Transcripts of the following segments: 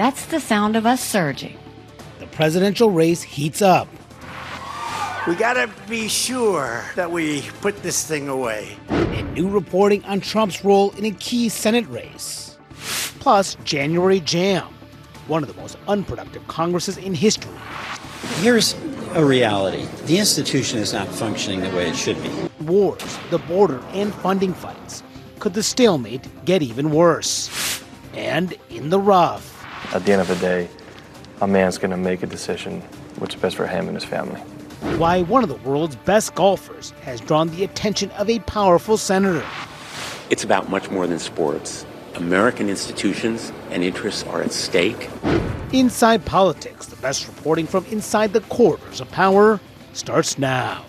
That's the sound of us surging. the presidential race heats up. We gotta be sure that we put this thing away. and new reporting on Trump's role in a key Senate race. Plus, January Jam, one of the most unproductive Congresses in history. Here's a reality the institution is not functioning the way it should be. Wars, the border, and funding fights. Could the stalemate get even worse? And in the rough, At the end of the day, a man's going to make a decision what's best for him and his family. why one of the world's best golfers has drawn the attention of a powerful senator. It's about much more than sports. American institutions and interests are at stake. Inside Politics, the best reporting from inside the corridors of power, starts now.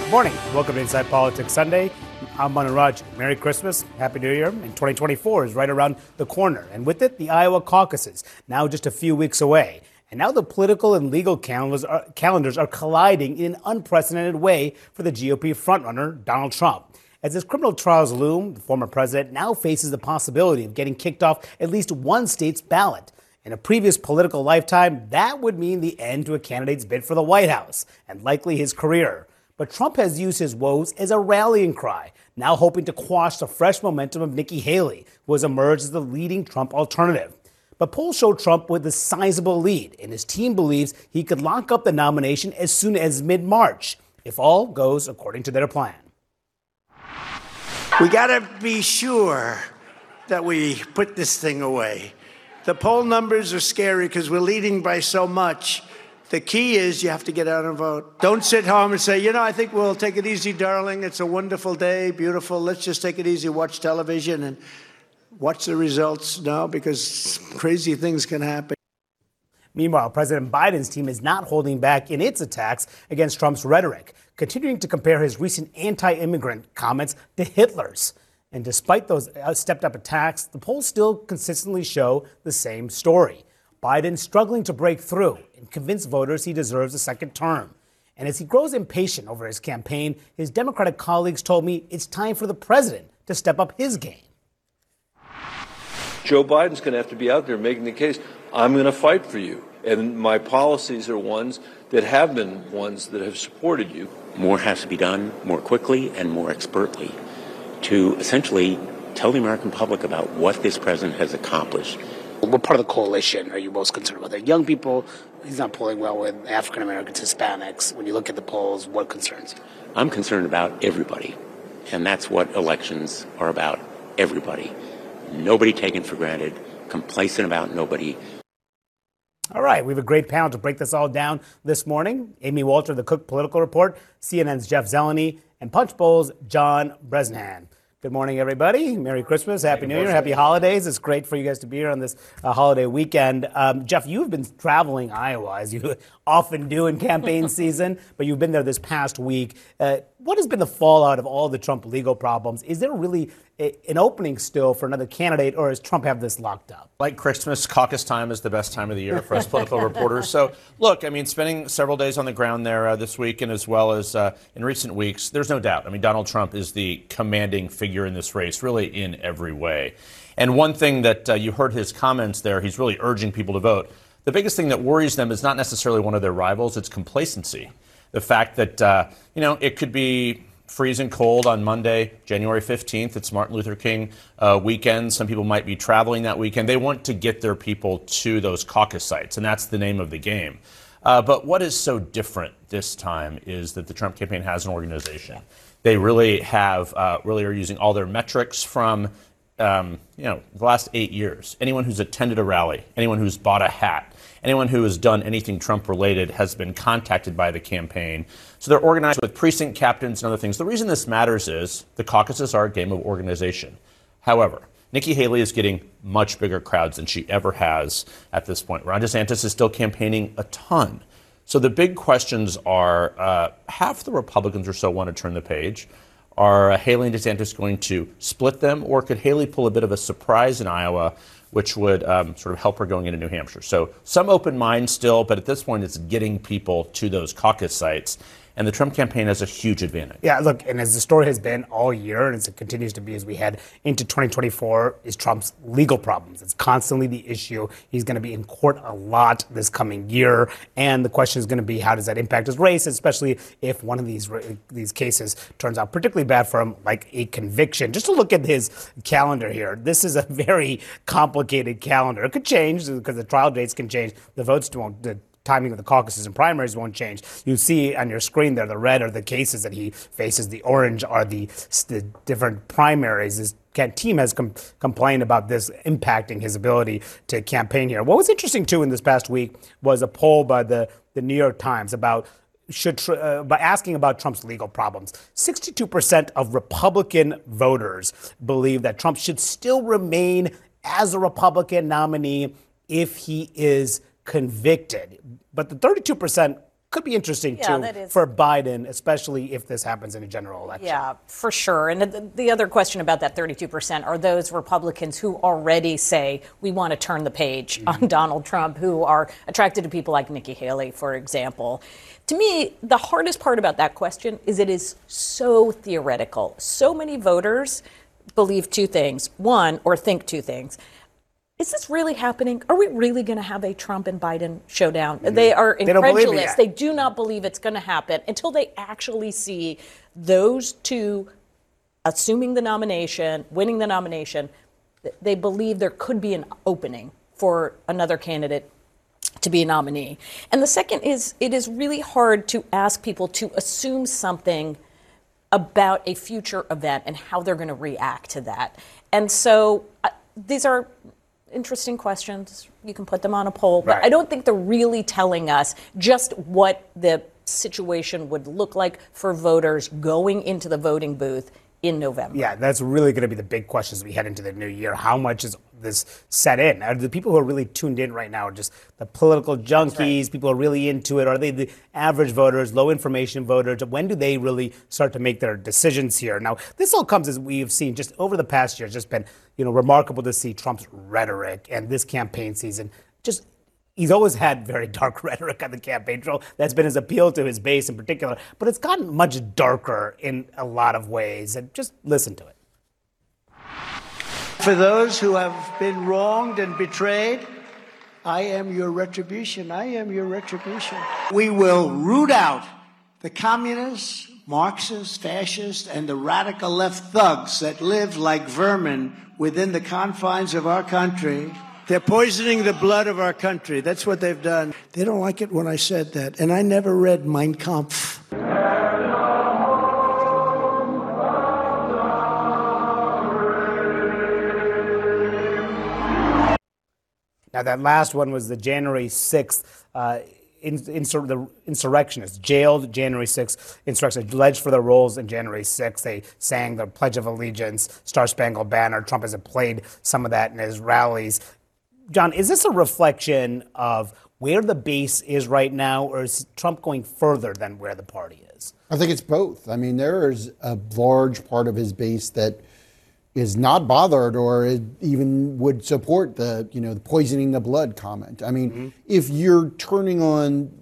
Good morning. Welcome to Inside Politics Sunday. I'm Manu Merry Christmas, Happy New Year, and 2024 is right around the corner. And with it, the Iowa caucuses, now just a few weeks away. And now the political and legal calendars are, calendars are colliding in an unprecedented way for the GOP frontrunner, Donald Trump. As his criminal trials loom, the former president now faces the possibility of getting kicked off at least one state's ballot. In a previous political lifetime, that would mean the end to a candidate's bid for the White House and likely his career. But Trump has used his woes as a rallying cry, now hoping to quash the fresh momentum of Nikki Haley, who has emerged as the leading Trump alternative. But polls show Trump with a sizable lead, and his team believes he could lock up the nomination as soon as mid March, if all goes according to their plan. We gotta be sure that we put this thing away. The poll numbers are scary because we're leading by so much. The key is you have to get out and vote. Don't sit home and say, you know, I think we'll take it easy, darling. It's a wonderful day, beautiful. Let's just take it easy, watch television, and watch the results. now because crazy things can happen. Meanwhile, President Biden's team is not holding back in its attacks against Trump's rhetoric, continuing to compare his recent anti immigrant comments to Hitler's. And despite those uh, stepped up attacks, the polls still consistently show the same story. Biden struggling to break through and convince voters he deserves a second term. And as he grows impatient over his campaign, his Democratic colleagues told me it's time for the president to step up his game. Joe Biden's going to have to be out there making the case. I'm going to fight for you. And my policies are ones that have been ones that have supported you. More has to be done more quickly and more expertly to essentially tell the American public about what this president has accomplished. What part of the coalition are you most concerned about? The young people, he's not polling well with African Americans, Hispanics. When you look at the polls, what concerns? I'm concerned about everybody. And that's what elections are about everybody. Nobody taken for granted, complacent about nobody. All right, we have a great panel to break this all down this morning. Amy Walter, the Cook Political Report, CNN's Jeff Zeleny, and Punchbowl's John Bresnahan. Good morning, everybody. Merry Christmas, Happy New Year, Happy Holidays. It's great for you guys to be here on this uh, holiday weekend. Um, Jeff, you've been traveling Iowa, as you often do in campaign season, but you've been there this past week. Uh, what has been the fallout of all the Trump legal problems? Is there really a, an opening still for another candidate, or does Trump have this locked up? Like Christmas, caucus time is the best time of the year for us political reporters. So, look, I mean, spending several days on the ground there uh, this week and as well as uh, in recent weeks, there's no doubt. I mean, Donald Trump is the commanding figure in this race, really in every way. And one thing that uh, you heard his comments there, he's really urging people to vote. The biggest thing that worries them is not necessarily one of their rivals, it's complacency. The fact that, uh, you know, it could be freezing cold on Monday, January 15th. It's Martin Luther King uh, weekend. Some people might be traveling that weekend. They want to get their people to those caucus sites, and that's the name of the game. Uh, but what is so different this time is that the Trump campaign has an organization. They really have, uh, really are using all their metrics from, um, you know, the last eight years. Anyone who's attended a rally, anyone who's bought a hat, anyone who has done anything Trump related has been contacted by the campaign. So they're organized with precinct captains and other things. The reason this matters is the caucuses are a game of organization. However, Nikki Haley is getting much bigger crowds than she ever has at this point. Ron DeSantis is still campaigning a ton. So the big questions are uh, half the Republicans or so want to turn the page. Are Haley and DeSantis going to split them, or could Haley pull a bit of a surprise in Iowa, which would um, sort of help her going into New Hampshire? So some open mind still, but at this point, it's getting people to those caucus sites and the Trump campaign has a huge advantage. Yeah, look, and as the story has been all year, and as it continues to be as we head into 2024, is Trump's legal problems. It's constantly the issue. He's going to be in court a lot this coming year, and the question is going to be how does that impact his race, especially if one of these these cases turns out particularly bad for him, like a conviction. Just to look at his calendar here, this is a very complicated calendar. It could change because the trial dates can change, the votes won't. The timing of the caucuses and primaries won't change. You see on your screen there, the red are the cases that he faces. The orange are the, the different primaries. His team has com- complained about this impacting his ability to campaign here. What was interesting too in this past week was a poll by the, the New York Times about should uh, by asking about Trump's legal problems. 62% of Republican voters believe that Trump should still remain as a Republican nominee if he is convicted. But the 32% could be interesting yeah, too for Biden, especially if this happens in a general election. Yeah, for sure. And the, the, other question about that 32% are those Republicans who already say we want to turn the page mm-hmm. on Donald Trump, who are attracted to people like Nikki Haley, for example. To me, the hardest part about that question is it is so theoretical. So many voters believe two things. One, or think two things is this really happening? Are we really going to have a Trump and Biden showdown? Mm-hmm. They are incredulous. They, they do not believe it's going to happen until they actually see those two assuming the nomination, winning the nomination. They believe there could be an opening for another candidate to be a nominee. And the second is it is really hard to ask people to assume something about a future event and how they're going to react to that. And so uh, these are interesting questions. You can put them on a poll, but right. I don't think they're really telling us just what the situation would look like for voters going into the voting booth in November. Yeah, that's really going to be the big question as we head into the new year. How much is this set in? Are the people who are really tuned in right now are just the political junkies? Right. People are really into it. Are they the average voters, low information voters? When do they really start to make their decisions here? Now, this all comes as we've seen just over the past year. It's just been you know remarkable to see Trump's rhetoric and this campaign season just he's always had very dark rhetoric on the campaign trail. That's been his appeal to his base in particular. But it's gotten much darker in a lot of ways. And just listen to it. For those who have been wronged and betrayed, I am your retribution. I am your retribution. We will root out the communists, Marxists, fascists, and the radical left thugs that live like vermin within the confines of our country they're poisoning the blood of our country. That's what they've done. They don't like it when I said that. And I never read Mein Kampf. Now, that last one was the January 6th. Uh, in, insur- the insurrectionists jailed January 6th, insurrectionists alleged for their roles in January 6th. They sang the Pledge of Allegiance, Star Spangled Banner. Trump has played some of that in his rallies. John, is this a reflection of where the base is right now, or is Trump going further than where the party is? I think it's both. I mean, there is a large part of his base that is not bothered or even would support the, you know, the poisoning the blood comment. I mean, mm-hmm. if you're turning on,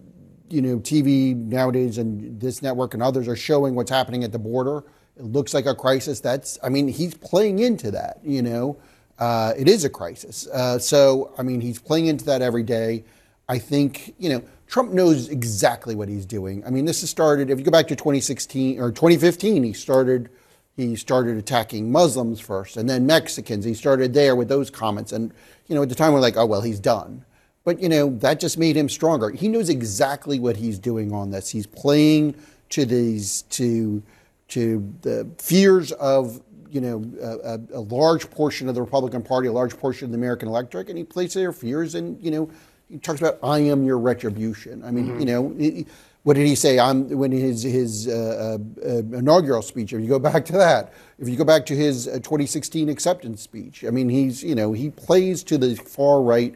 you know, TV nowadays and this network and others are showing what's happening at the border, it looks like a crisis. That's, I mean, he's playing into that, you know. Uh, it is a crisis. Uh, so, I mean, he's playing into that every day. I think, you know, Trump knows exactly what he's doing. I mean, this has started, if you go back to 2016 or 2015, he started. He started attacking Muslims first, and then Mexicans. He started there with those comments, and you know, at the time we're like, "Oh well, he's done." But you know, that just made him stronger. He knows exactly what he's doing on this. He's playing to these to to the fears of you know a, a, large portion of the Republican Party, a large portion of the American electorate, and he plays their fears, and you know he talks about "I am your retribution." I mean, mm-hmm. you know. What did he say on when his his uh, uh, uh, inaugural speech? If you go back to that, if you go back to his uh, 2016 acceptance speech, I mean, he's you know he plays to the far right,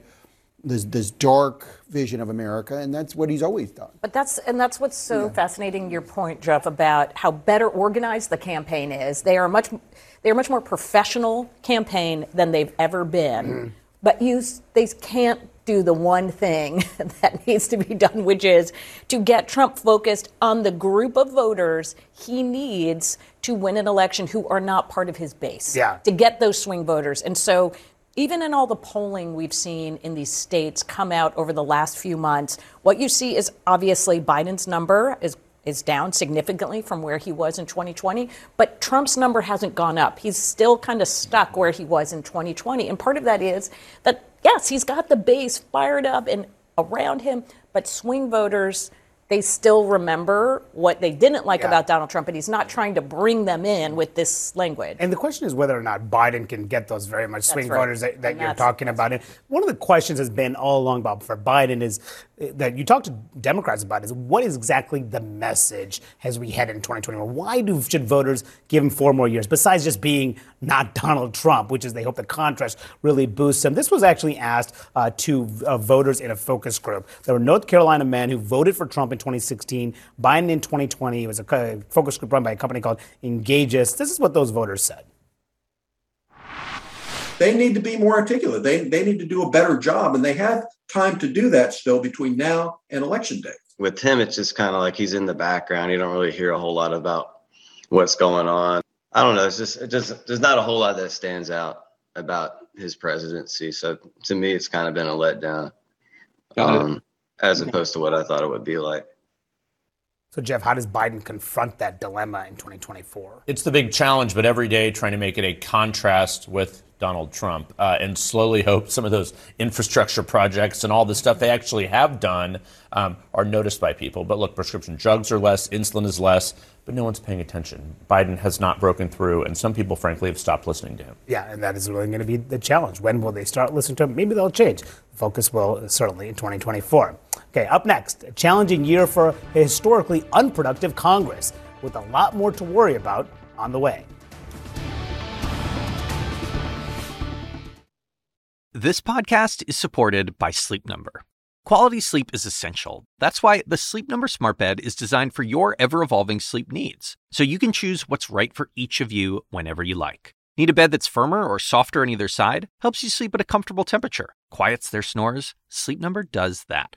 this this dark vision of America, and that's what he's always done. But that's and that's what's so yeah. fascinating. Your point, Jeff, about how better organized the campaign is. They are much they are much more professional campaign than they've ever been. Mm. But you they can't do the one thing that needs to be done, which is to get Trump focused on the group of voters he needs to win an election who are not part of his base. Yeah. To get those swing voters. And so even in all the polling we've seen in these states come out over the last few months, what you see is obviously Biden's number is is down significantly from where he was in 2020, but Trump's number hasn't gone up. He's still kind of stuck where he was in 2020. And part of that is that yes, he's got the base fired up and around him, but swing voters they still remember what they didn't like yeah. about Donald Trump, and he's not trying to bring them in with this language. And the question is whether or not Biden can get those very much swing right. voters that, that you're talking about. And one of the questions has been all along about for Biden is that you talk to Democrats about is what is exactly the message as we head into 2021? Why do should voters give him four more years besides just being not Donald Trump, which is they hope the contrast really boosts him? This was actually asked uh, to uh, voters in a focus group. There were North Carolina men who voted for Trump in 2016, Biden in 2020. It was a focus group run by a company called Engagious. This is what those voters said they need to be more articulate. They, they need to do a better job, and they have time to do that still between now and election day. With him, it's just kind of like he's in the background. You don't really hear a whole lot about what's going on. I don't know. It's just, it just there's not a whole lot that stands out about his presidency. So to me, it's kind of been a letdown, um, as opposed to what I thought it would be like. So, Jeff, how does Biden confront that dilemma in 2024? It's the big challenge, but every day trying to make it a contrast with Donald Trump uh, and slowly hope some of those infrastructure projects and all the stuff they actually have done um, are noticed by people. But look, prescription drugs are less, insulin is less, but no one's paying attention. Biden has not broken through, and some people, frankly, have stopped listening to him. Yeah, and that is really going to be the challenge. When will they start listening to him? Maybe they'll change. The focus will certainly in 2024. Okay, up next, a challenging year for a historically unproductive Congress with a lot more to worry about on the way. This podcast is supported by Sleep Number. Quality sleep is essential. That's why the Sleep Number Smart Bed is designed for your ever evolving sleep needs, so you can choose what's right for each of you whenever you like. Need a bed that's firmer or softer on either side? Helps you sleep at a comfortable temperature, quiets their snores? Sleep Number does that.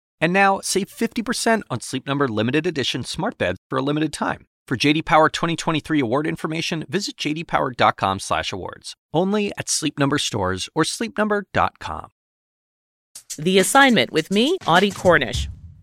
And now, save 50% on Sleep Number limited edition smart beds for a limited time. For JD Power 2023 award information, visit jdpower.com/awards. Only at Sleep Number stores or sleepnumber.com. The assignment with me, Audie Cornish.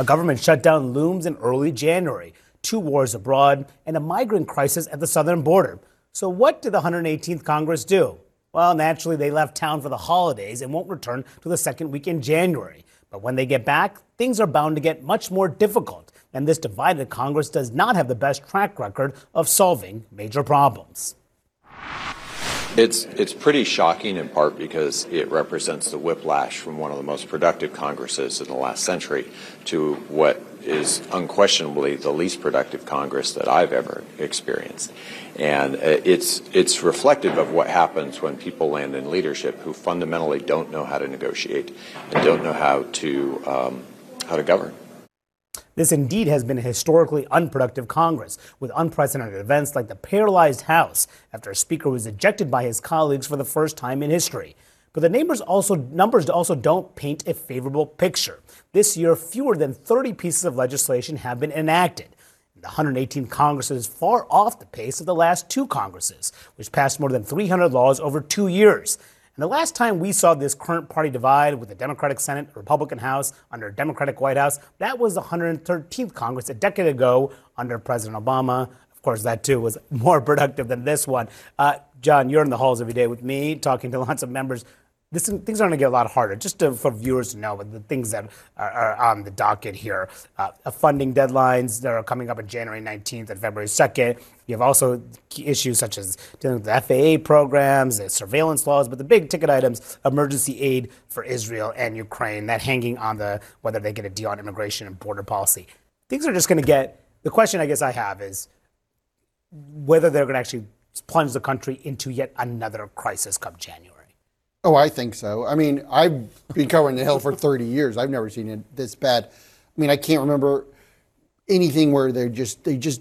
A government shutdown looms in early January, two wars abroad, and a migrant crisis at the southern border. So, what did the 118th Congress do? Well, naturally, they left town for the holidays and won't return to the second week in January. But when they get back, things are bound to get much more difficult. And this divided Congress does not have the best track record of solving major problems. It's, it's pretty shocking in part because it represents the whiplash from one of the most productive Congresses in the last century to what is unquestionably the least productive Congress that I've ever experienced. And uh, it's, it's reflective of what happens when people land in leadership who fundamentally don't know how to negotiate and don't know how to, um, how to govern. This indeed has been a historically unproductive Congress, with unprecedented events like the paralyzed House after a speaker was ejected by his colleagues for the first time in history. But the numbers also, numbers also don't paint a favorable picture. This year, fewer than 30 pieces of legislation have been enacted. The 118th Congress is far off the pace of the last two Congresses, which passed more than 300 laws over two years. And the last time we saw this current party divide with the Democratic Senate, Republican House under a Democratic White House, that was the 113th Congress a decade ago under President Obama. Of course, that too was more productive than this one. Uh, John, you're in the halls every day with me, talking to lots of members this, things are going to get a lot harder. Just to, for viewers to know the things that are, are on the docket here. Uh, funding deadlines that are coming up on January 19th and February 2nd. You have also issues such as dealing with the FAA programs, the surveillance laws, but the big ticket items, emergency aid for Israel and Ukraine, that hanging on the whether they get a deal on immigration and border policy. Things are just going to get. The question I guess I have is whether they're going to actually plunge the country into yet another crisis come January. Oh, I think so. I mean, I've been covering the Hill for 30 years. I've never seen it this bad. I mean, I can't remember anything where they just they just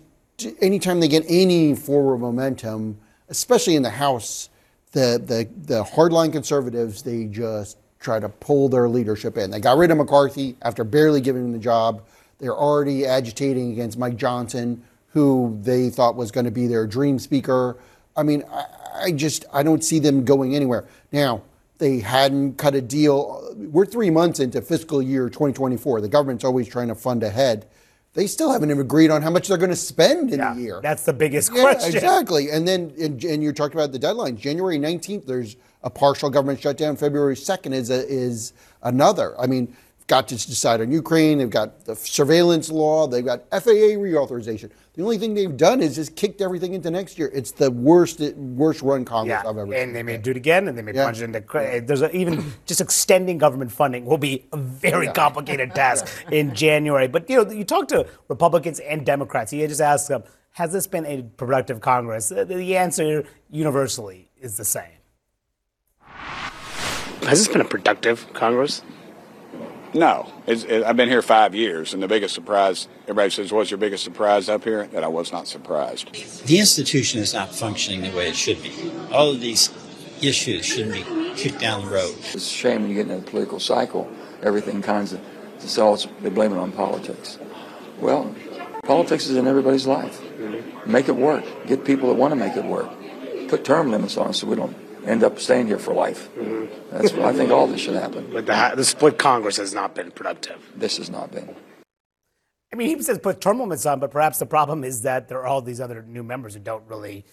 anytime they get any forward momentum, especially in the House, the the the hardline conservatives they just try to pull their leadership in. They got rid of McCarthy after barely giving him the job. They're already agitating against Mike Johnson, who they thought was going to be their dream speaker. I mean, I, I just I don't see them going anywhere now they hadn't cut a deal. We're three months into fiscal year 2024. The government's always trying to fund ahead. They still haven't even agreed on how much they're going to spend in yeah, a year. That's the biggest yeah, question. Exactly. And then, and, and you're talking about the deadline. January 19th, there's a partial government shutdown. February 2nd is a, is another. I mean, got to decide on Ukraine. They've got the surveillance law. They've got FAA reauthorization. The only thing they've done is just kicked everything into next year. It's the worst, worst run Congress yeah, I've ever and seen. they may do it again, and they may yeah. it into. There's a, even just extending government funding will be a very yeah. complicated task in January. But you know, you talk to Republicans and Democrats. You just ask them, "Has this been a productive Congress?" The answer universally is the same. Has this been a productive Congress? No, it, I've been here five years, and the biggest surprise, everybody says, what's your biggest surprise up here? That I was not surprised. The institution is not functioning the way it should be. All of these issues shouldn't be kicked down the road. It's a shame when you get in a political cycle, everything kinds of, it's all, they blame it on politics. Well, politics is in everybody's life. Make it work. Get people that want to make it work. Put term limits on it so we don't end up staying here for life. Mm-hmm. That's I think all this should happen. But the, the split Congress has not been productive. This has not been. I mean, he says put term limits on, but perhaps the problem is that there are all these other new members who don't really.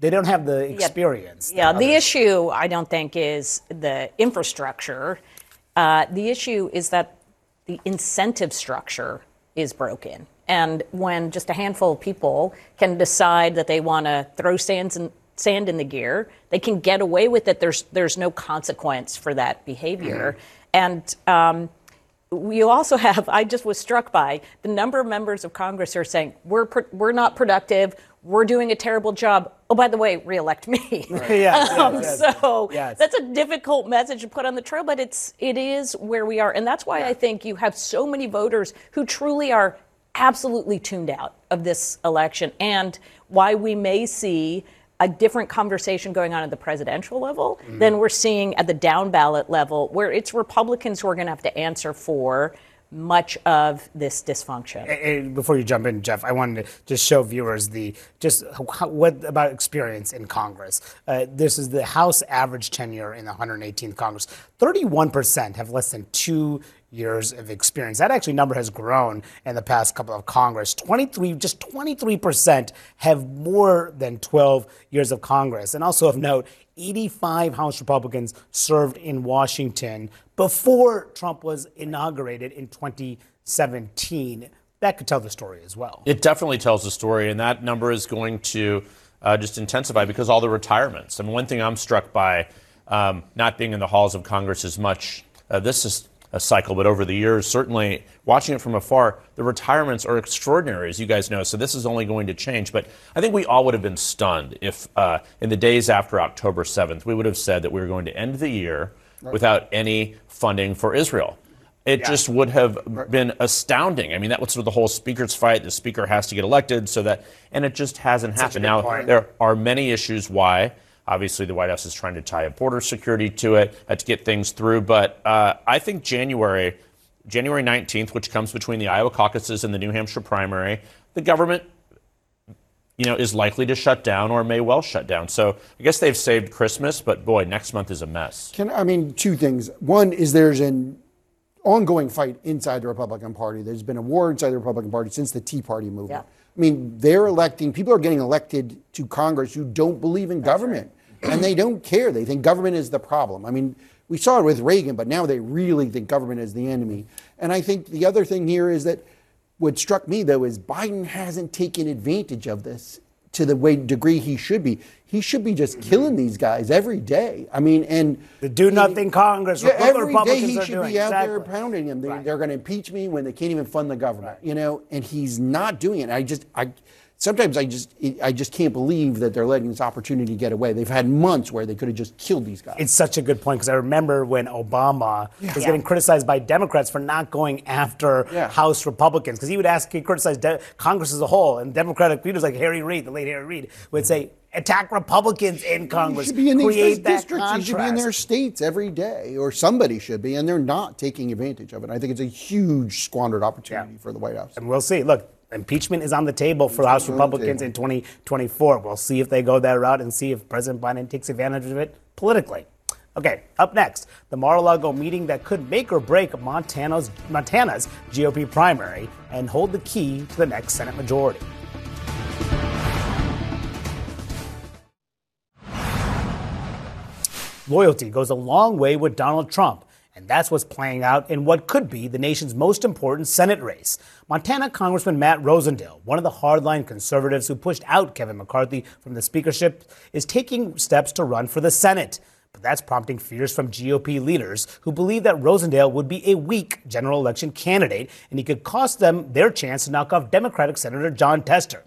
They don't have the experience. Yeah, yeah the issue I don't think is the infrastructure. Uh, the issue is that the incentive structure is broken. And when just a handful of people can decide that they want to throw sands in, sand in the gear. They can get away with it. There's there's no consequence for that behavior. Mm-hmm. And um, you also have. I just was struck by the number of members of Congress who are saying we're we're not productive. We're doing a terrible job. Oh, by the way, reelect me. Right. yes, um, yes, yes. So that's a difficult message to put on the trail, but it's it is where we are, and that's why yeah. I think you have so many voters who truly are absolutely tuned out of this election, and why we may see a different conversation going on at the presidential level mm-hmm. than we're seeing at the down ballot level, where it's Republicans who are going to have to answer for much of this dysfunction. And before you jump in, Jeff, I wanted to just show viewers the just how, what about experience in Congress. Uh, this is the House average tenure in the 118th Congress. 31% have less than two years of experience. That actually number has grown in the past couple of Congress. 23, just 23% have more than 12 years of Congress. And also of note, 85 House Republicans served in Washington before Trump was inaugurated in 2017. That could tell the story as well. It definitely tells the story, and that number is going to uh, just intensify because all the retirements. I mean, one thing I'm struck by, um, not being in the halls of Congress as much, uh, this is cycle, but over the years, certainly watching it from afar, the retirements are extraordinary, as you guys know. So this is only going to change. But I think we all would have been stunned if, uh, in the days after October 7th, we would have said that we were going to end the year right. without any funding for Israel. It yeah. just would have been astounding. I mean, that was sort of the whole speaker's fight. The speaker has to get elected, so that, and it just hasn't Such happened. Now, point. there are many issues why. Obviously, the White House is trying to tie a border security to it uh, to get things through. But uh, I think January, January 19th, which comes between the Iowa caucuses and the New Hampshire primary, the government you know, is likely to shut down or may well shut down. So I guess they've saved Christmas, but boy, next month is a mess. Can I mean two things? One is there's an ongoing fight inside the Republican Party. There's been a war inside the Republican Party since the Tea Party movement. Yeah. I mean, they're electing, people are getting elected to Congress who don't believe in That's government. Right. And they don't care. They think government is the problem. I mean, we saw it with Reagan, but now they really think government is the enemy. And I think the other thing here is that what struck me, though, is Biden hasn't taken advantage of this to the way degree he should be. He should be just killing these guys every day. I mean, and the do nothing Congress. Yeah, every day he should be out exactly. there pounding them. They, are going to impeach me when they can't even fund the government. Right. You know, and he's not doing it. I just, I sometimes I just I just can't believe that they're letting this opportunity get away. They've had months where they could have just killed these guys. It's such a good point because I remember when Obama yeah. was getting criticized by Democrats for not going after yeah. House Republicans because he would ask he criticized De- Congress as a whole and Democratic leaders like Harry Reid, the late Harry Reid, would say attack Republicans in Congress. should be in these districts. You should be in their states every day, or somebody should be, and they're not taking advantage of it. I think it's a huge squandered opportunity yeah. for the White House. And we'll see. Look, impeachment is on the table for House Republicans in 2024. We'll see if they go that route and see if President Biden takes advantage of it politically. Okay, up next, the Mar-a-Lago meeting that could make or break Montana's, Montana's GOP primary and hold the key to the next Senate majority. Loyalty goes a long way with Donald Trump. And that's what's playing out in what could be the nation's most important Senate race. Montana Congressman Matt Rosendale, one of the hardline conservatives who pushed out Kevin McCarthy from the speakership, is taking steps to run for the Senate. But that's prompting fears from GOP leaders who believe that Rosendale would be a weak general election candidate and he could cost them their chance to knock off Democratic Senator Jon Tester.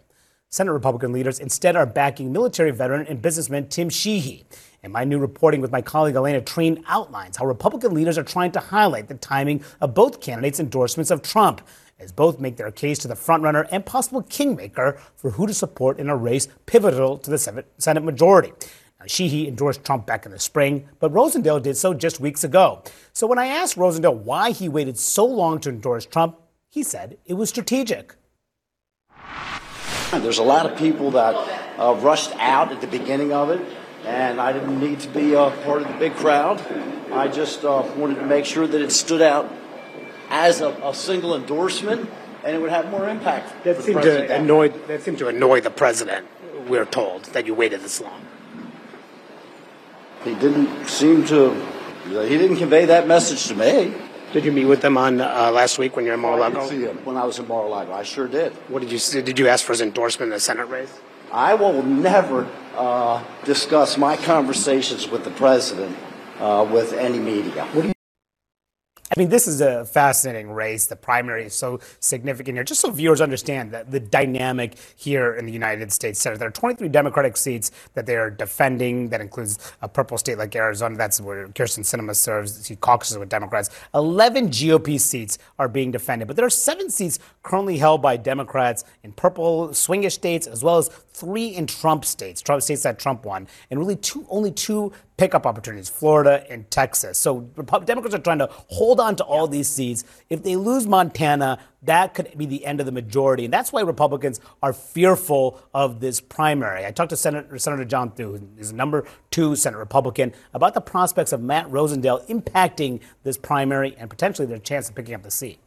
Senate Republican leaders instead are backing military veteran and businessman Tim Sheehy. And my new reporting with my colleague Alayna Treene outlines how Republican leaders are trying to highlight the timing of both candidates' endorsements of Trump, as both make their case to the frontrunner and possible kingmaker for who to support in a race pivotal to the Senate majority. Now, Sheehy endorsed Trump back in the spring, but Rosendale did so just weeks ago. So when I asked Rosendale why he waited so long to endorse Trump, he said it was strategic. There's a lot of people that uh, rushed out at the beginning of it and I didn't need to be a part of the big crowd. I just uh, wanted to make sure that it stood out as a, a single endorsement, and it would have more impact. That seemed to annoy. That seemed to annoy the president. We're told that you waited this long. He didn't seem to. He didn't convey that message to me. Did you meet with him on uh, last week when you were in Mar-a-Lago? I did see him when I was in Mar-a-Lago. I sure did. What did you? Did you ask for his endorsement in the Senate race? I will never uh, discuss my conversations with the president uh, with any media. I mean, this is a fascinating race. The primary is so significant here. Just so viewers understand that the dynamic here in the United States Senate, there are 23 Democratic seats that they are defending. That includes a purple state like Arizona. That's where Kyrsten Sinema serves. She caucuses with Democrats. 11 GOP seats are being defended, but there are seven seats currently held by Democrats in purple swingish states, as well as three in Trump states, Trump states that Trump won, and really two, only two pickup opportunities, Florida and Texas. So Democrats are trying to hold on to all these seats. If they lose Montana, that could be the end of the majority. And that's why Republicans are fearful of this primary. I talked to Senator, Senator John Thune, who is number two Senate Republican, about the prospects of Matt Rosendale impacting this primary and potentially their chance of picking up the seat.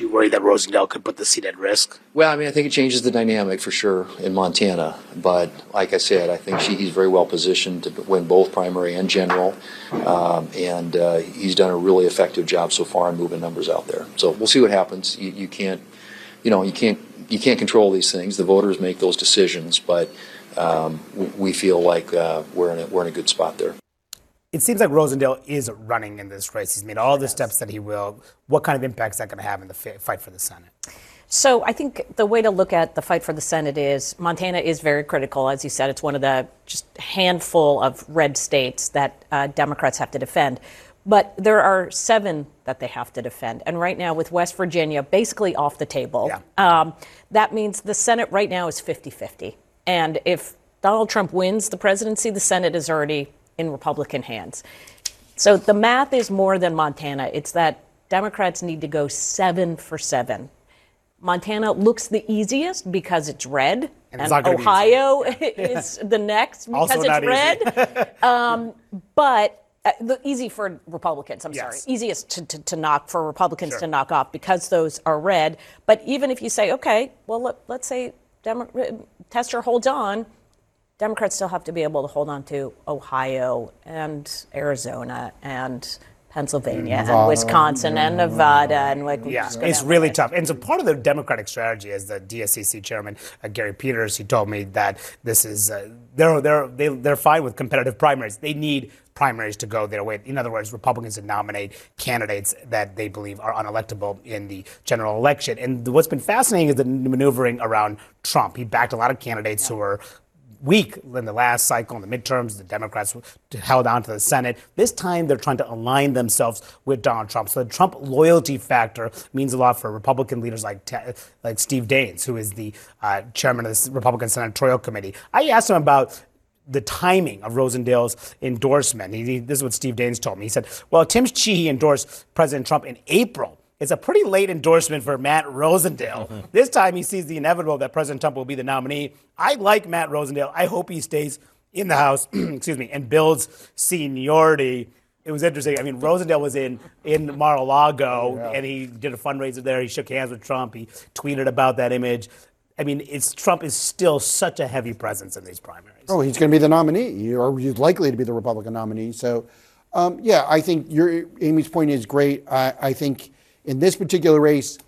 Do you worry that Rosendale could put the seat at risk? Well, I mean, I think it changes the dynamic for sure in Montana. But like I said, I think she, he's very well positioned to win both primary and general. Um, and uh, he's done a really effective job so far in moving numbers out there. So we'll see what happens. You, you can't, you know, you can't you can't control these things. The voters make those decisions, but um, we feel like uh, we're in a, we're in a good spot there. It seems like Rosendale is running in this race. He's made all the steps that he will. What kind of impact is that going to have in the fight for the Senate? So I think the way to look at the fight for the Senate is Montana is very critical. As you said, it's one of the just handful of red states that uh, Democrats have to defend. But there are seven that they have to defend. And right now, with West Virginia basically off the table, yeah. um, that means the Senate right now is 50 50. And if Donald Trump wins the presidency, the Senate is already in Republican hands. So the math is more than Montana. It's that Democrats need to go seven for seven. Montana looks the easiest because it's red, and, and Ohio is the next because also it's red. um, but uh, the, easy for Republicans. I'm yes. sorry, easiest to, to, to, knock for Republicans sure. to knock off because those are red. But even if you say, okay, well, let, us say Demo- Tester holds on, Democrats still have to be able to hold on to Ohio and Arizona and Pennsylvania Nevada, and Wisconsin and Nevada and like yeah, it's really tough. And so part of the Democratic strategy, as the DSCC chairman uh, Gary Peters, he told me that this is uh, they're they're they, are they are fine with competitive primaries. They need primaries to go their way. In other words, Republicans to nominate candidates that they believe are unelectable in the general election. And what's been fascinating is the maneuvering around Trump. He backed a lot of candidates yeah. who were weak in the last cycle, in the midterms. The Democrats held on to the Senate. This time, they're trying to align themselves with Donald Trump. So the Trump loyalty factor means a lot for Republican leaders like like Steve Daines, who is the uh, chairman of the Republican Senatorial Committee. I asked him about the timing of Rosendale's endorsement. He, this is what Steve Daines told me. He said, "Well, Tim Sheehy endorsed President Trump in April." It's a pretty late endorsement for Matt Rosendale. This time he sees the inevitable that President Trump will be the nominee. I like Matt Rosendale. I hope he stays in the House, excuse me, and builds seniority. It was interesting. I mean, Rosendale was in in Mar-a-Lago, yeah. and he did a fundraiser there. He shook hands with Trump. He tweeted about that image. I mean, it's Trump is still such a heavy presence in these primaries. Oh, he's going to be the nominee, or he's likely to be the Republican nominee. So, um, yeah, I think your Amy's point is great. I, I think in this particular race,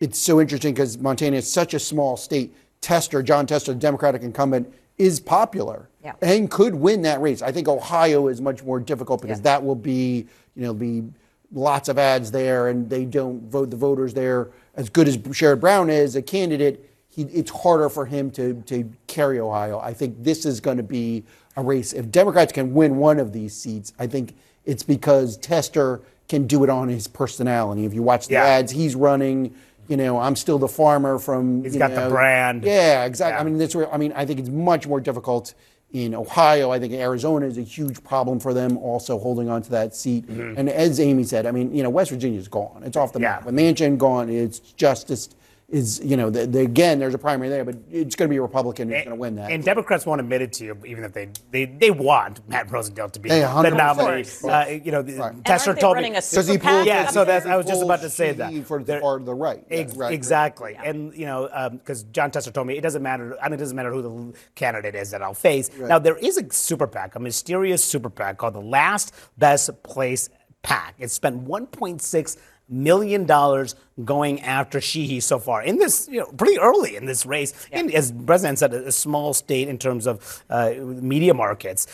it's so interesting because Montana is such a small state. Tester, Jon Tester, the Democratic incumbent, is popular yeah. and could win that race. I think Ohio is much more difficult because yeah. that will be, you know, be lots of ads there, and they don't vote the voters there. As good as Sherrod Brown is a candidate, he, it's harder for him to, to carry Ohio. I think this is going to be a race. If Democrats can win one of these seats, I think it's because Tester can do it on his personality. If you watch the yeah. ads, he's running. You know, I'm still the farmer from. He's got know, the brand. Yeah, exactly. Yeah. I mean, that's where I mean, I think it's much more difficult in Ohio. I think Arizona is a huge problem for them, also holding on to that seat. Mm-hmm. And as Amy said, I mean, you know, West Virginia's gone. It's off the yeah. map. With Manchin gone, it's just is, you know, the, the, again, there's a primary there, but it's going to be a Republican who's going to win that. And Democrats won't admit it to you, even if they they, they want Matt Rosendale to be the nominee. Uh, you know, right. Tester told me because he pulled. Yeah, so that's I was just about to say that for the part of the right. Ex- right. Exactly, yeah. and you know, because um, Jon Tester told me it doesn't matter. I mean, it doesn't matter who the candidate is that I'll face. Right. Now there is a super PAC, a mysterious super PAC called the Last Best Place PAC. It spent 1.6 million dollars going after Sheehy so far in this, you know, pretty early in this race. Yeah. And as President said, a, small state in terms of uh, media markets.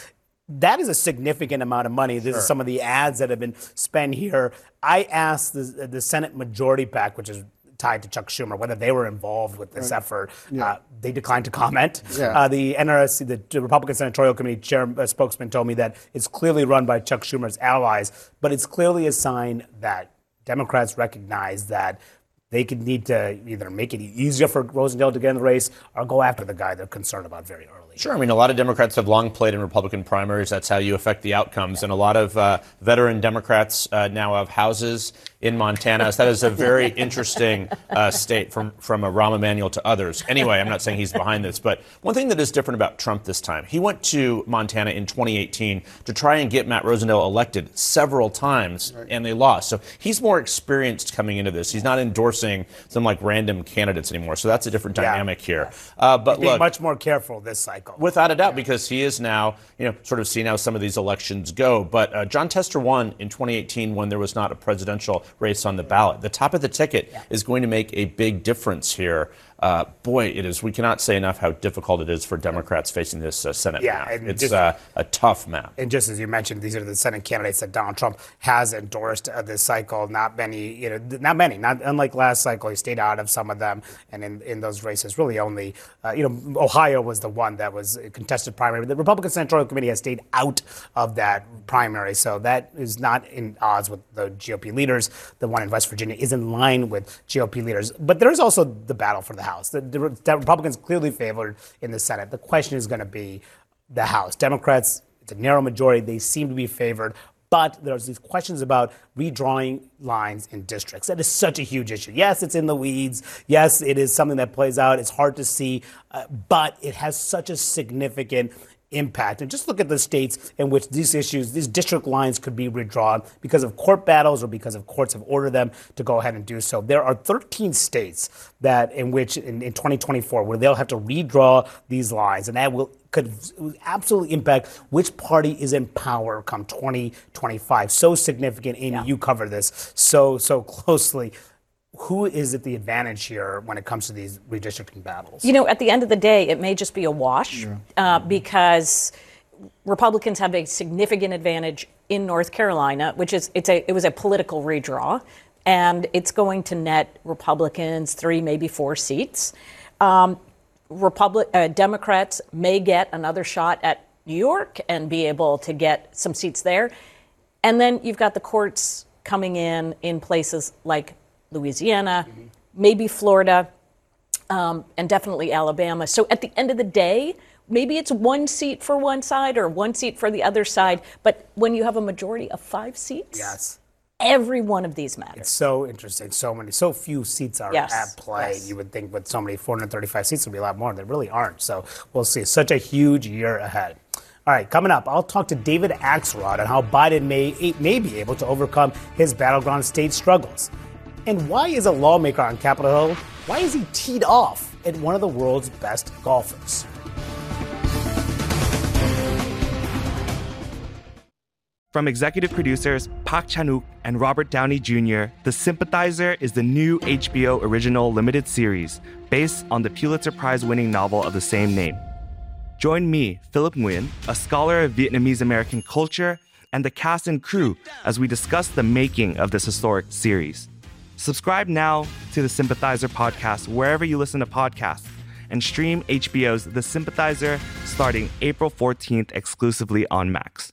That is a significant amount of money. This sure. is some of the ads that have been spent here. I asked the, the Senate Majority PAC, which is tied to Chuck Schumer, whether they were involved with this right. effort. Yeah. Uh, they declined to comment. Yeah. Uh, the NRSC, the Republican Senatorial Committee chair, uh, spokesman told me that it's clearly run by Chuck Schumer's allies, but it's clearly a sign that Democrats recognize that they could need to either make it easier for Rosendale to get in the race or go after the guy they're concerned about very early. Sure. I mean, a lot of Democrats have long played in Republican primaries. That's how you affect the outcomes. And a lot of uh, veteran Democrats uh, now have houses in Montana. So that is a very interesting uh, state from, from a Rahm Emanuel to others. Anyway, I'm not saying he's behind this, but one thing that is different about Trump this time, he went to Montana in 2018 to try and get Matt Rosendale elected several times, right. and they lost. So he's more experienced coming into this. He's not endorsing some like random candidates anymore. So that's a different dynamic yeah. here. Uh, but look, much more careful this cycle. Without a doubt, yeah. because he is now, you know, sort of seeing how some of these elections go. But uh, Jon Tester won in 2018 when there was not a presidential race on the ballot. The top of the ticket yeah. is going to make a big difference here. Uh, boy, it is. We cannot say enough how difficult it is for Democrats facing this uh, Senate Yeah, map. It's just- uh, a tough map. And just as you mentioned, these are the Senate candidates that Donald Trump has endorsed uh, this cycle. Not many, you know, not many. Not unlike last cycle, he stayed out of some of them, and in, in those races, really only, uh, you know, Ohio was the one that was a contested primary. The Republican Senatorial Committee has stayed out of that primary, so that is not in odds with the GOP leaders. The one in West Virginia is in line with GOP leaders, but there is also the battle for the House. The, the, the Republicans clearly favored in the Senate. The question is going to be the House. Democrats, it's a narrow majority. They seem to be favored. But there's these questions about redrawing lines in districts. That is such a huge issue. Yes, it's in the weeds. Yes, it is something that plays out. It's hard to see, uh, but it has such a significant impact. And just look at the states in which these issues, these district lines could be redrawn because of court battles or because of courts have ordered them to go ahead and do so. There are 13 states that in which in, in 2024 where they'll have to redraw these lines, and that will could absolutely impact which party is in power come 2025. So significant, Amy. You cover this so so closely. Who is at the advantage here when it comes to these redistricting battles? You know, at the end of the day, it may just be a wash uh, because Republicans have a significant advantage in North Carolina, which is it's a it was a political redraw, and it's going to net Republicans three, maybe four seats. Um, Republic uh, Democrats may get another shot at New York and be able to get some seats there, and then you've got the courts coming in in places like Louisiana, maybe Florida um, and definitely Alabama. So at the end of the day, maybe it's one seat for one side or one seat for the other side. But when you have a majority of five seats, yes, every one of these matters. It's so interesting. So many, so few seats are Yes, at play. yes. You would think with so many 435 seats would be a lot more. They really aren't. So we'll see. Such a huge year ahead. All right, coming up, I'll talk to David Axelrod on how Biden may, may be able to overcome his battleground state struggles. And why is a lawmaker on Capitol Hill, why is he teed off at one of the world's best golfers? From executive producers Park Chan-wook and Robert Downey Jr., The Sympathizer is the new HBO original limited series based on the Pulitzer Prize-winning novel of the same name. Join me, Philip Nguyen, a scholar of Vietnamese American culture, and the cast and crew as we discuss the making of this historic series. Subscribe now to the Sympathizer podcast wherever you listen to podcasts and stream HBO's The Sympathizer starting April 14th exclusively on Max.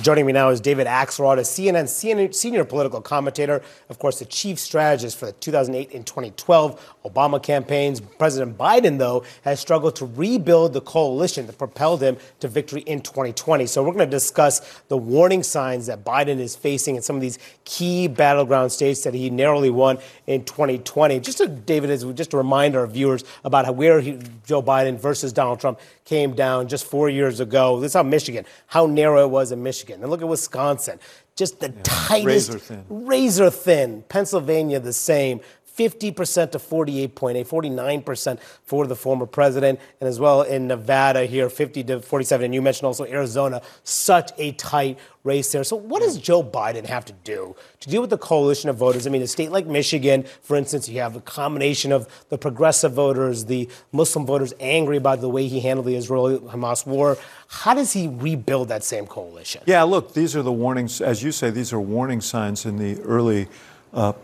Joining me now is David Axelrod, a CNN senior, political commentator, of course, the chief strategist for the 2008 and 2012 Obama campaigns. President Biden, though, has struggled to rebuild the coalition that propelled him to victory in 2020. So we're going to discuss the warning signs that Biden is facing in some of these key battleground states that he narrowly won in 2020. Just to, David, as just to remind our viewers about how where he, Joe Biden versus Donald Trump came down just four years ago. This is how Michigan, how narrow it was in Michigan. And look at Wisconsin, just the tightest, razor thin. razor thin. Pennsylvania, the same. 50% to 48.8, 49% for the former president, and as well in Nevada here, 50 to 47. And you mentioned also Arizona, such a tight race there. So, what does Joe Biden have to do to deal with the coalition of voters? I mean, a state like Michigan, for instance, you have a combination of the progressive voters, the Muslim voters angry about the way he handled the Israel Hamas war. How does he rebuild that same coalition? Yeah, look, these are the warnings, as you say, these are warning signs in the early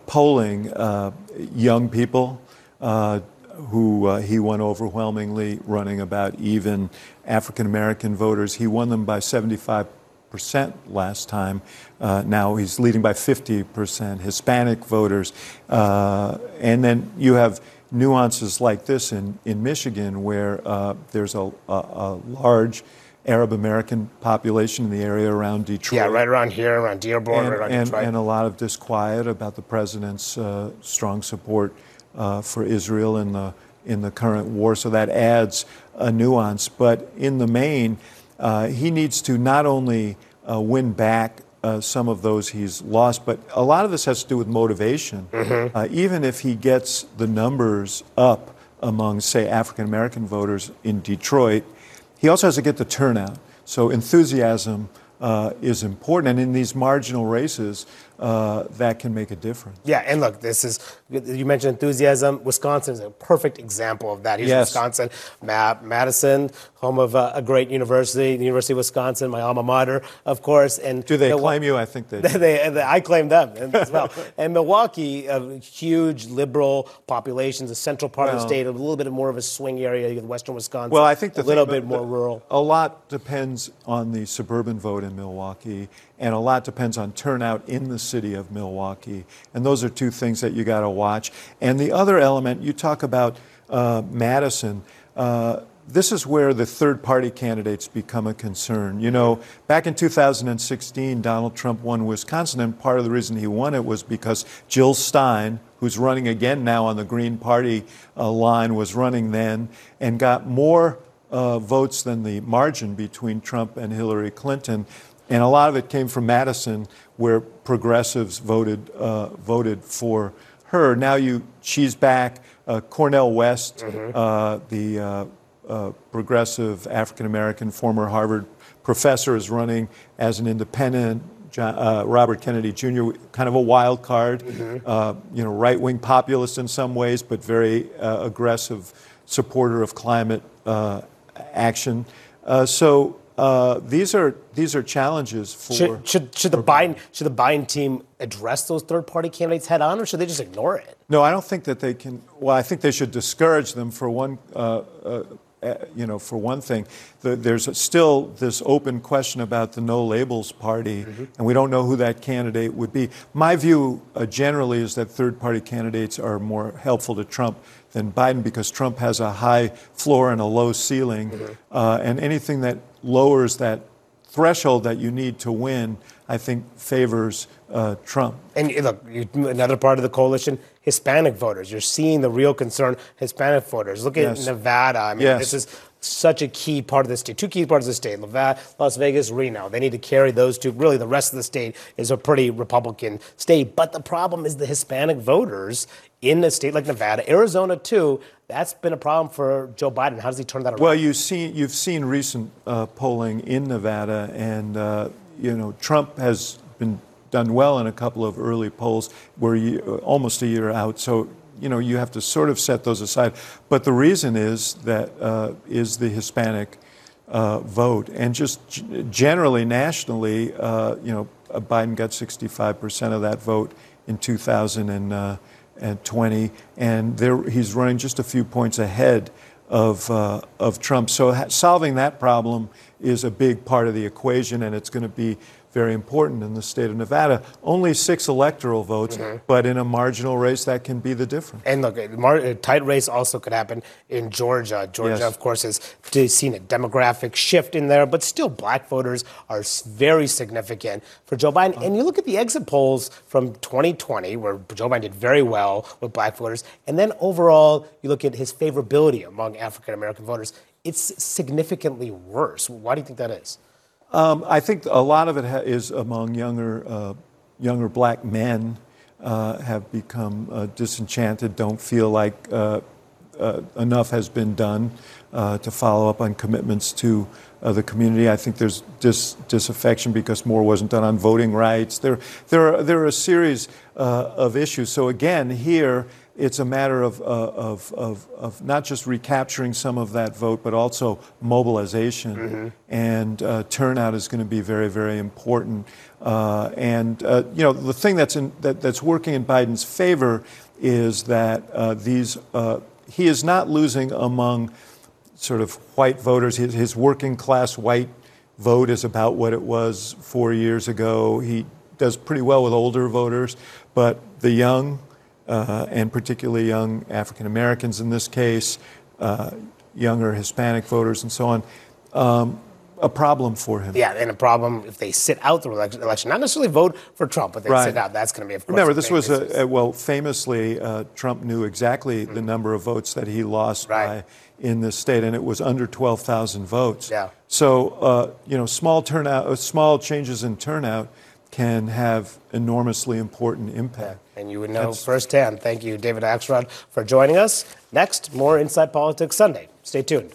polling. Uh, young people uh, who uh, he won overwhelmingly, running about even African American voters. He won them by 75 percent last time. Uh, now he's leading by 50 percent. Hispanic voters, uh, and then you have nuances like this in in Michigan, where uh, there's a, a, a large Arab American population in the area around Detroit. Yeah, right around here, around Dearborn, and, right around and, Detroit. and a lot of disquiet about the president's uh, strong support uh, for Israel in the in the current war. So that adds a nuance. But in the main, uh, he needs to not only uh, win back. Uh, some of those he's lost, but a lot of this has to do with motivation. Mm-hmm. Uh, even if he gets the numbers up among, say, African American voters in Detroit, he also has to get the turnout. So enthusiasm uh, is important. And in these marginal races, uh, that can make a difference. Yeah, and look, this is you mentioned enthusiasm. Wisconsin is a perfect example of that. Here's Yes. Wisconsin, Ma- Madison, home of uh, a great university, the University of Wisconsin, my alma mater, of course. And Do they Milwa- claim you? I think they. do. they, they- I claim them as well. and Milwaukee, a huge liberal population, the central part of the state, a little bit more of a swing area, you have western Wisconsin. Well, I think the a little thing- bit more rural. A lot depends on the suburban vote in Milwaukee, and a lot depends on turnout in the city of Milwaukee. And those are two things that you got to watch. And the other element, you talk about uh, Madison. Uh, this is where the third party candidates become a concern. You know, back in 2016, Donald Trump won Wisconsin, and part of the reason he won it was because Jill Stein, who's running again now on the Green Party uh, line, was running then and got more uh, votes than the margin between Trump and Hillary Clinton. And a lot of it came from Madison, where progressives voted, uh, voted for her. Now you, she's back. Uh, Cornel West, uh, the uh, uh, progressive African American former Harvard professor, is running as an independent. John, uh, Robert Kennedy Jr., kind of a wild card, uh, you know, right wing populist in some ways, but very uh, aggressive supporter of climate uh, action. Uh, so uh, these are these are challenges for. Should, should, should the Biden should the Biden team address those third party candidates head on, or should they just ignore it? No, I don't think that they can. Well, I think they should discourage them for one. Uh, uh, uh, you know, for one thing, the, there's still this open question about the no labels party, and we don't know who that candidate would be. My view uh, generally is that third party candidates are more helpful to Trump than Biden because Trump has a high floor and a low ceiling, uh, and anything that lowers that threshold that you need to win, I think favors uh, Trump. And look, you, another part of the coalition, Hispanic voters. You're seeing the real concern, Hispanic voters. Look at Yes. Nevada. I mean, Yes. this is such a key part of the state. Two key parts of the state: Nevada, Las Vegas, Reno. They need to carry those two. Really, the rest of the state is a pretty Republican state. But the problem is the Hispanic voters in a state like Nevada, Arizona too. That's been a problem for Joe Biden. How does he turn that around? Well, you've seen you've seen recent uh, polling in Nevada, and uh, you know Trump has been done well in a couple of early polls. We're almost a year out, so you know you have to sort of set those aside. But the reason is that uh, is the Hispanic uh, vote, and just generally nationally, uh, you know, uh, Biden got 65 percent of that vote in 2020, and there he's running just a few points ahead of uh, of Trump. So ha- solving that problem is a big part of the equation, and it's going to be very important in the state of Nevada. Only six electoral votes, mm-hmm. but in a marginal race, that can be the difference. And look, a tight race also could happen in Georgia. Georgia, Yes. of course, has seen a demographic shift in there, but still, black voters are very significant for Joe Biden. And you look at the exit polls from 2020, where Joe Biden did very well with black voters, and then overall, you look at his favorability among African American voters. It's significantly worse. Why do you think that is? Um, I think a lot of it ha- is among younger, uh, younger black men uh, have become uh, disenchanted, don't feel like uh, uh, enough has been done uh, to follow up on commitments to the community. I think there's dis- disaffection because more wasn't done on voting rights. There, there, are, there are a series of issues. So again, here it's a matter of, uh, of, of, of not just recapturing some of that vote, but also mobilization. And uh, turnout is going to be very, very important. Uh, and uh, you know, the thing that's in, that, that's working in Biden's favor is that uh, these uh, he is not losing among sort of white voters. His, his working class white vote is about what it was four years ago. He does pretty well with older voters, but the young, uh, and particularly young African Americans in this case, uh, younger Hispanic voters, and so on, um, a problem for him. Yeah, and a problem if they sit out the election, not necessarily vote for Trump, but they Right. sit out. That's going to be, of course, Remember, a this was a, a well, famously, uh, Trump knew exactly the number of votes that he lost by in this state, and it was under 12,000 votes. Yeah. So, uh, you know, small turnout, uh, small changes in turnout can have enormously important impact. And you would know firsthand. Thank you, David Axelrod, for joining us. Next, more Inside Politics Sunday. Stay tuned.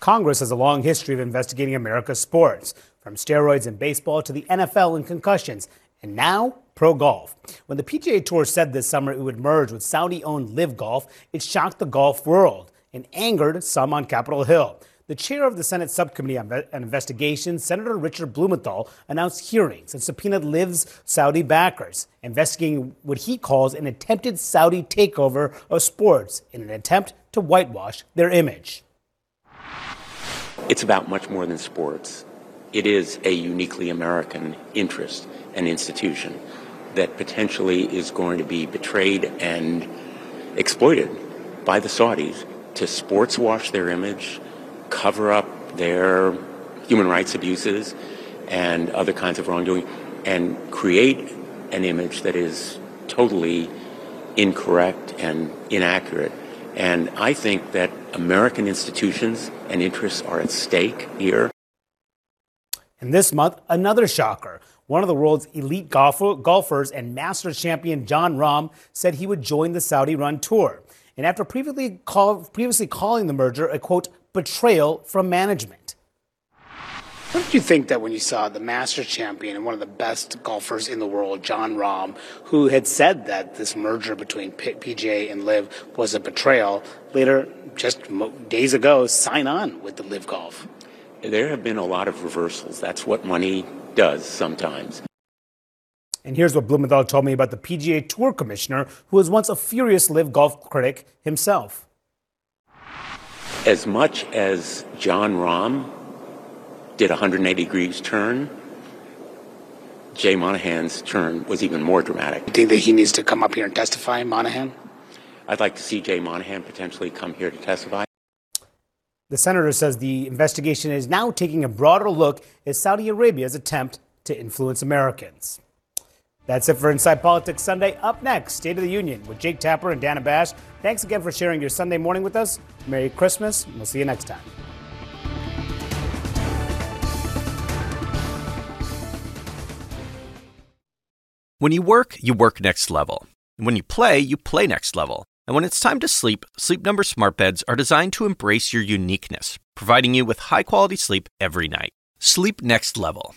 Congress has a long history of investigating America's sports, from steroids in baseball to the NFL and concussions, and now pro golf. When the PGA Tour said this summer it would merge with Saudi owned LIV Golf, it shocked the golf world and angered some on Capitol Hill. The chair of the Senate Subcommittee on Investigations, Senator Richard Blumenthal, announced hearings and subpoenaed LIV's Saudi backers, investigating what he calls an attempted Saudi takeover of sports in an attempt to whitewash their image. It's about much more than sports. It is a uniquely American interest and institution that potentially is going to be betrayed and exploited by the Saudis to sports wash their image, cover up their human rights abuses and other kinds of wrongdoing, and create an image that is totally incorrect and inaccurate. And I think that American institutions and interests are at stake here. And this month, another shocker. One of the world's elite golfer, golfers and Masters champion Jon Rahm said he would join the Saudi run tour. And after previously, call, previously calling the merger a quote, betrayal from management. What did you think that when you saw the Masters champion and one of the best golfers in the world, Jon Rahm, who had said that this merger between PGA and LIV was a betrayal, later, just days ago, sign on with the LIV Golf? There have been a lot of reversals. That's what money does sometimes. And here's what Blumenthal told me about the PGA Tour commissioner, who was once a furious LIV golf critic himself. As much as Jon Rahm did a 180 degrees turn, Jay Monahan's turn was even more dramatic. You think that he needs to come up here and testify, Monahan? I'd like to see Jay Monahan potentially come here to testify. The senator says the investigation is now taking a broader look at Saudi Arabia's attempt to influence Americans. That's it for Inside Politics Sunday. Up next, State of the Union with Jake Tapper and Dana Bash. Thanks again for sharing your Sunday morning with us. Merry Christmas. and We'll see you next time. When you work, you work next level. When you play, you play next level. And when it's time to sleep, Sleep Number smart beds are designed to embrace your uniqueness, providing you with high-quality sleep every night. Sleep next level.